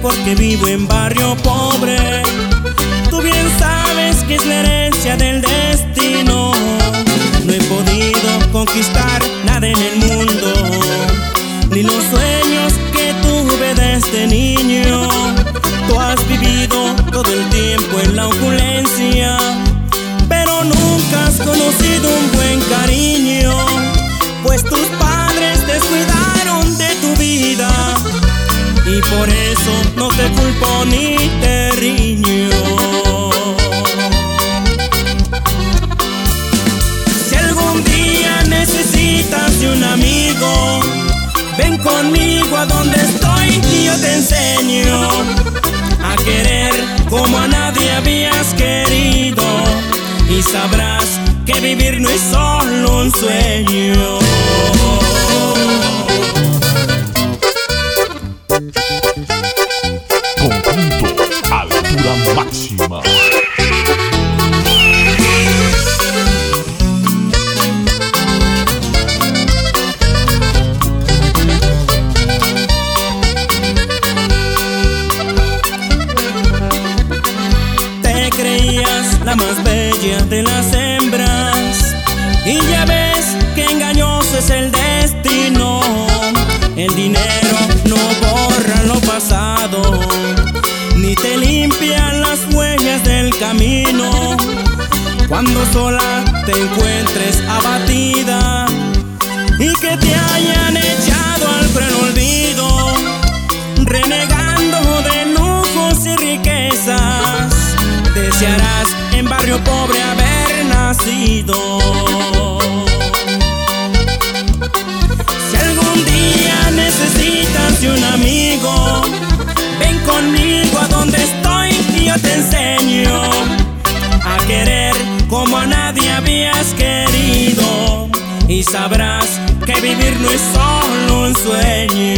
porque vivo en barrio pobre. Tú bien sabes que es la herencia del destino. No he podido conquistar nada en el mundo, ni los sueños que tuve desde niño. Por eso no te culpo ni te riño. Si algún día necesitas de un amigo, ven conmigo a donde estoy y yo te enseño a querer como a nadie habías querido y sabrás que vivir no es solo un sueño. Te creías la más bella de las hembras y ya ves que engañoso es el destino. Cuando sola te encuentres abatida y que te hayan echado al cruel olvido, renegando de lujos y riquezas, desearás en barrio pobre haber nacido. Querido y sabrás que vivir no es solo un sueño.